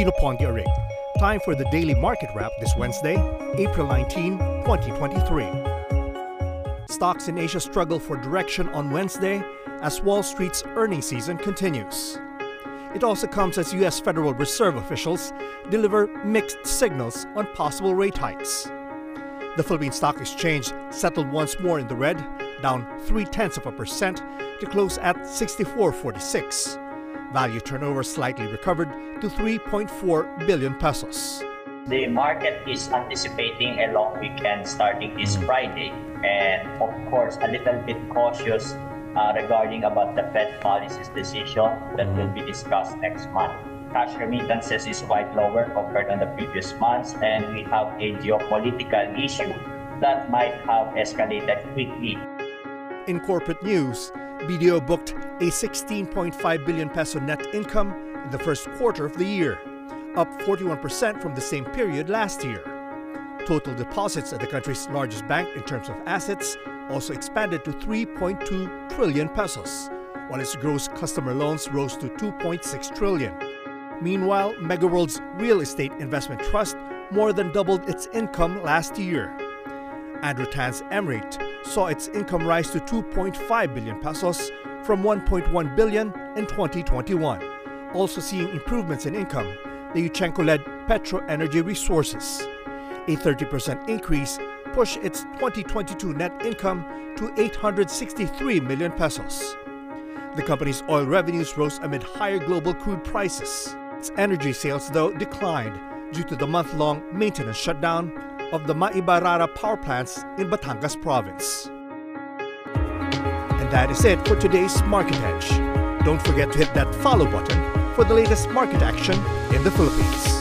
Dino Pontiarig. Time for the daily market wrap this Wednesday, April 19, 2023. Stocks in Asia struggle for direction on Wednesday as Wall Street's earnings season continues. It also comes as U.S. Federal Reserve officials deliver mixed signals on possible rate hikes. The Philippine Stock Exchange settled once more in the red, down three tenths of a percent to close at 64.46. Value turnover slightly recovered to 3.4 billion pesos. The market is anticipating a long weekend starting this Friday, and of course, a little bit cautious uh, regarding about the Fed policies decision that will be discussed next month. Cash remittances is quite lower compared on the previous months, and we have a geopolitical issue that might have escalated quickly. In corporate news, BDO booked a 16.5 billion peso net income in the first quarter of the year, up 41% from the same period last year. Total deposits at the country's largest bank in terms of assets also expanded to 3.2 trillion pesos, while its gross customer loans rose to 2.6 trillion. Meanwhile, Megaworld's real estate investment trust more than doubled its income last year. Andrew Tan's MREIT saw its income rise to 2.5 billion pesos from 1.1 billion in 2021. Also seeing improvements in income, the Yuchengco-led PetroEnergy Resources. A 30% increase pushed its 2022 net income to 863 million pesos. The company's oil revenues rose amid higher global crude prices. Its energy sales, though, declined due to the month-long maintenance shutdown of the Maibarara power plants in Batangas province. And that is it for today's Market Edge. Don't forget to hit that follow button for the latest market action in the Philippines.